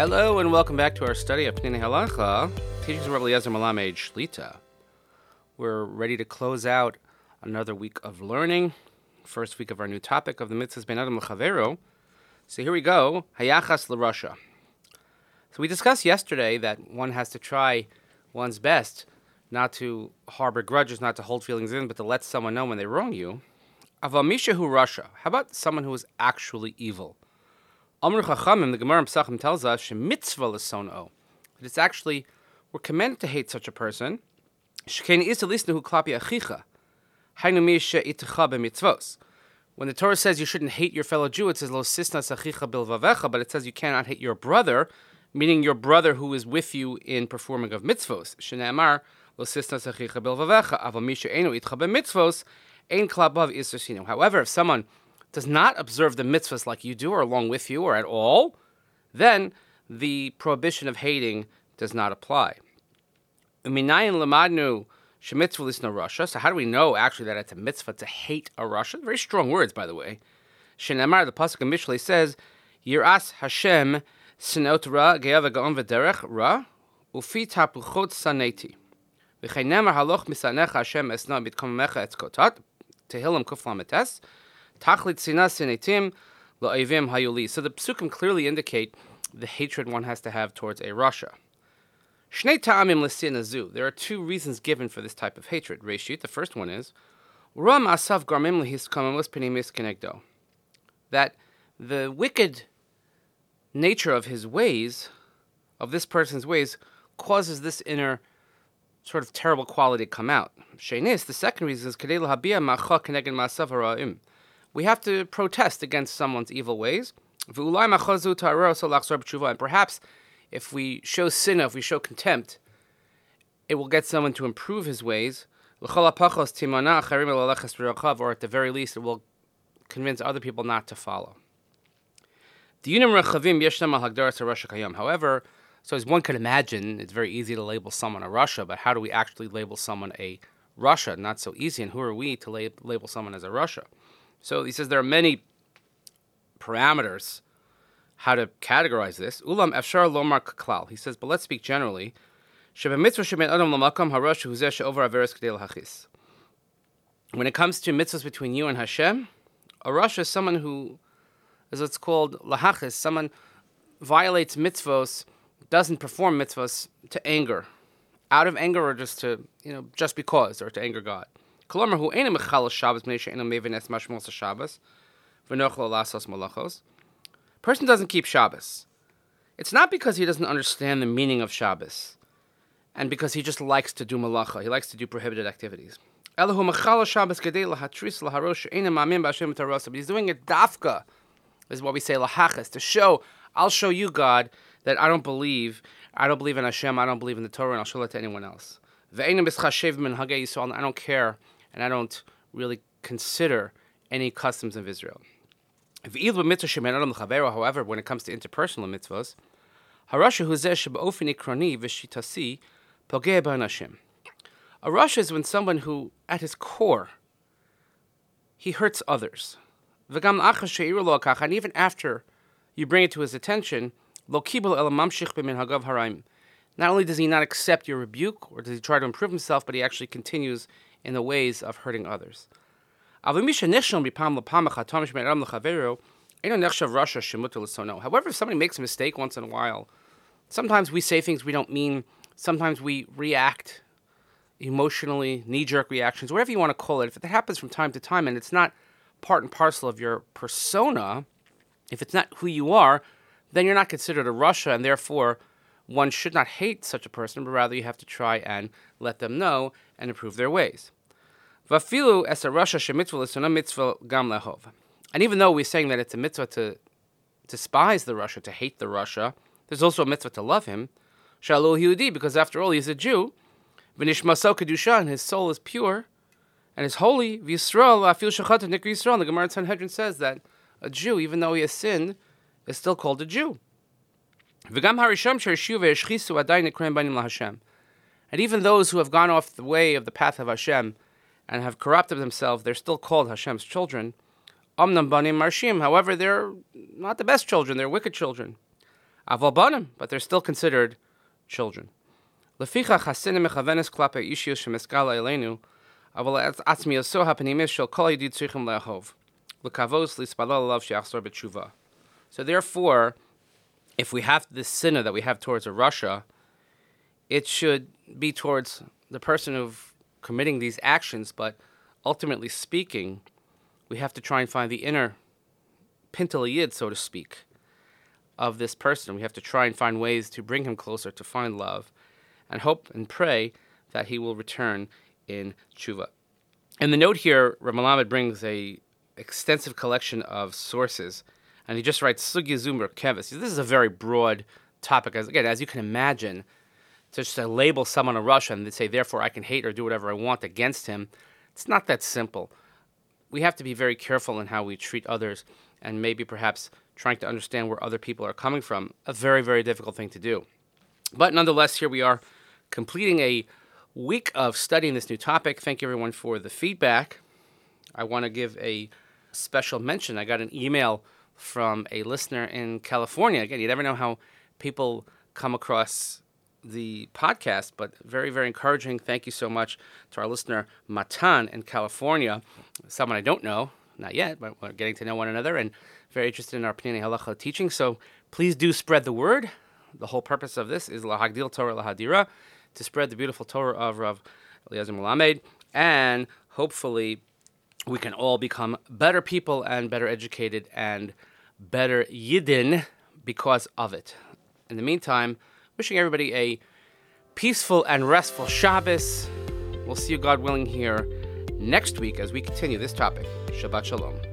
Hello and welcome back to our study of Peninei Halacha, teachings of Rabbi Eliezer Melamed Shlita. We're ready to close out another week of learning, first week of our new topic of the mitzvahs bein adam lechaveiro. So here we go, hayachas l'rasha. So we discussed yesterday that one has to try one's best not to harbor grudges, not to hold feelings in, but to let someone know when they wrong you. Avamisha hu rasha. How about someone who is actually evil? Amr Chachamim, the Gemara Pesachim tells us, Shemitzvah l'sono. That it's actually, we're commanded to hate such a person. Shkein is lisnu klapi achicha. Hainu misha itecha b'mitzvos. When the Torah says you shouldn't hate your fellow Jew, it says lo sisnas achicha bilvavecha, but it says you cannot hate your brother, meaning your brother who is with you in performing of mitzvos. Shneamar lo sisnas achicha bilvavecha, avamisha enu itcha b'mitzvos, ein klabav isosinu. However, if someone does not observe the mitzvahs like you do or along with you or at all, then the prohibition of hating does not apply. Uminayin lamadnu shemitzvah lisna rasha. So how do we know actually that it's a mitzvah to hate a rasha? Very strong words, by the way. Shenemar, the pasuk in Mishlei says, Yiras Hashem sinot ra ge'ava ga'on v'derech ra ufi tapuchot saneti. V'cheinemar haloch misanecha Hashem esna bitkomecha etzkotat. Tehillim kuflametes. So the psukim clearly indicate the hatred one has to have towards a rasha. There are two reasons given for this type of hatred. The first one is. That the wicked nature of his ways, of this person's ways, causes this inner sort of terrible quality to come out. The second reason is we have to protest against someone's evil ways. And perhaps if we show sin, if we show contempt, it will get someone to improve his ways. Or at the very least, it will convince other people not to follow. However, so as one could imagine, it's very easy to label someone a rasha, but how do we actually label someone a rasha? Not so easy. And who are we to label someone as a rasha? So he says there are many parameters how to categorize this. Ulam efshar lomar klal. He says, but let's speak generally. When it comes to mitzvahs between you and Hashem, a rasha is someone who, as it's called lahachis, someone violates mitzvahs, doesn't perform mitzvahs to anger, out of anger or just to, you know, just because, or to anger God. Kolomar hu mechal Shabbos mashmos Shabbos v'nochlo lasos malachos. Person doesn't keep Shabbos. It's not because he doesn't understand the meaning of Shabbos, and because he just likes to do malacha. He likes to do prohibited activities. Elahu mechal Shabbos gedei lahatris laharosh ena mamim b'Hashem tarasa. But he's doing it dafka, is what we say lahachas to show. I'll show you God that I don't believe. I don't believe in Hashem. I don't believe in the Torah, and I'll show that to anyone else. I don't care and I don't really consider any customs of Israel. However, when it comes to interpersonal mitzvahs, a rasha is when someone who, at his core, he hurts others. And even after you bring it to his attention, not only does he not accept your rebuke or does he try to improve himself, but he actually continues in the ways of hurting others. However, if somebody makes a mistake once in a while, sometimes we say things we don't mean, sometimes we react emotionally, knee jerk reactions, whatever you want to call it. If it happens from time to time and it's not part and parcel of your persona, if it's not who you are, then you're not considered a rasha and therefore one should not hate such a person, but rather you have to try and let them know and improve their ways. Vafilu gam lehov. And even though we're saying that it's a mitzvah to despise the rasha, to hate the rasha, there's also a mitzvah to love him. Shalu Yehudi, because after all, he's a Jew. V'nishmaso kedusha, and his soul is pure and is holy. V'yisrael afil shachat Yisrael. The Gemara in Sanhedrin says that a Jew, even though he has sinned, is still called a Jew. And even those who have gone off the way of the path of Hashem and have corrupted themselves, they're still called Hashem's children. Omnam banim marshim. However, they're not the best children; they're wicked children. Aval banim, but they're still considered children. Leficha chasinim mechavenes klape ishius shemeskala elenu, aval atzmios so hapenimis shel kol yidid tzrichim leahov, lekavos lispalol alav sheachzor betshuva. So therefore if we have this sinner that we have towards rasha, it should be towards the person of committing these actions, but ultimately speaking, we have to try and find the inner pintal so to speak, of this person. We have to try and find ways to bring him closer, to find love, and hope and pray that he will return in tshuva. In the note here, Rav Melamed brings a extensive collection of sources, and he just writes Sugya Zumber Kevis. This is a very broad topic. As, again, as you can imagine, to just to label someone a Russian and say, therefore, I can hate or do whatever I want against him, it's not that simple. We have to be very careful in how we treat others and maybe perhaps trying to understand where other people are coming from. A very, very difficult thing to do. But nonetheless, here we are completing a week of studying this new topic. Thank you, everyone, for the feedback. I want to give a special mention. I got an email from a listener in California. Again, you never know how people come across the podcast, but very, very encouraging. Thank you so much to our listener, Matan in California, someone I don't know, not yet, but we're getting to know one another and very interested in our Peninei Halacha teaching. So please do spread the word. The whole purpose of this is Lahagdil Torah Lahadira, to spread the beautiful Torah of Rav Eliezer Melamed, and hopefully we can all become better people and better educated and better Yidden because of it. In the meantime, wishing everybody a peaceful and restful Shabbos. We'll see you, God willing, here next week as we continue this topic. Shabbat Shalom.